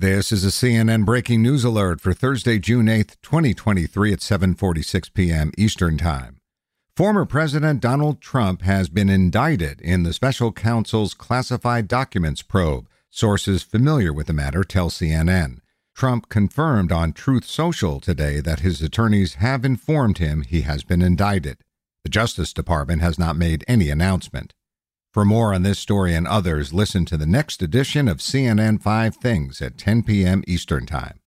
This is a CNN breaking news alert for Thursday, June 8th, 2023 at 7:46 p.m. Eastern Time. Former President Donald Trump has been indicted in the special counsel's classified documents probe. Sources familiar with the matter tell CNN. Trump confirmed on Truth Social today that his attorneys have informed him he has been indicted. The Justice Department has not made any announcement. For more on this story and others, listen to the next edition of CNN 5 Things at 10 p.m. Eastern Time.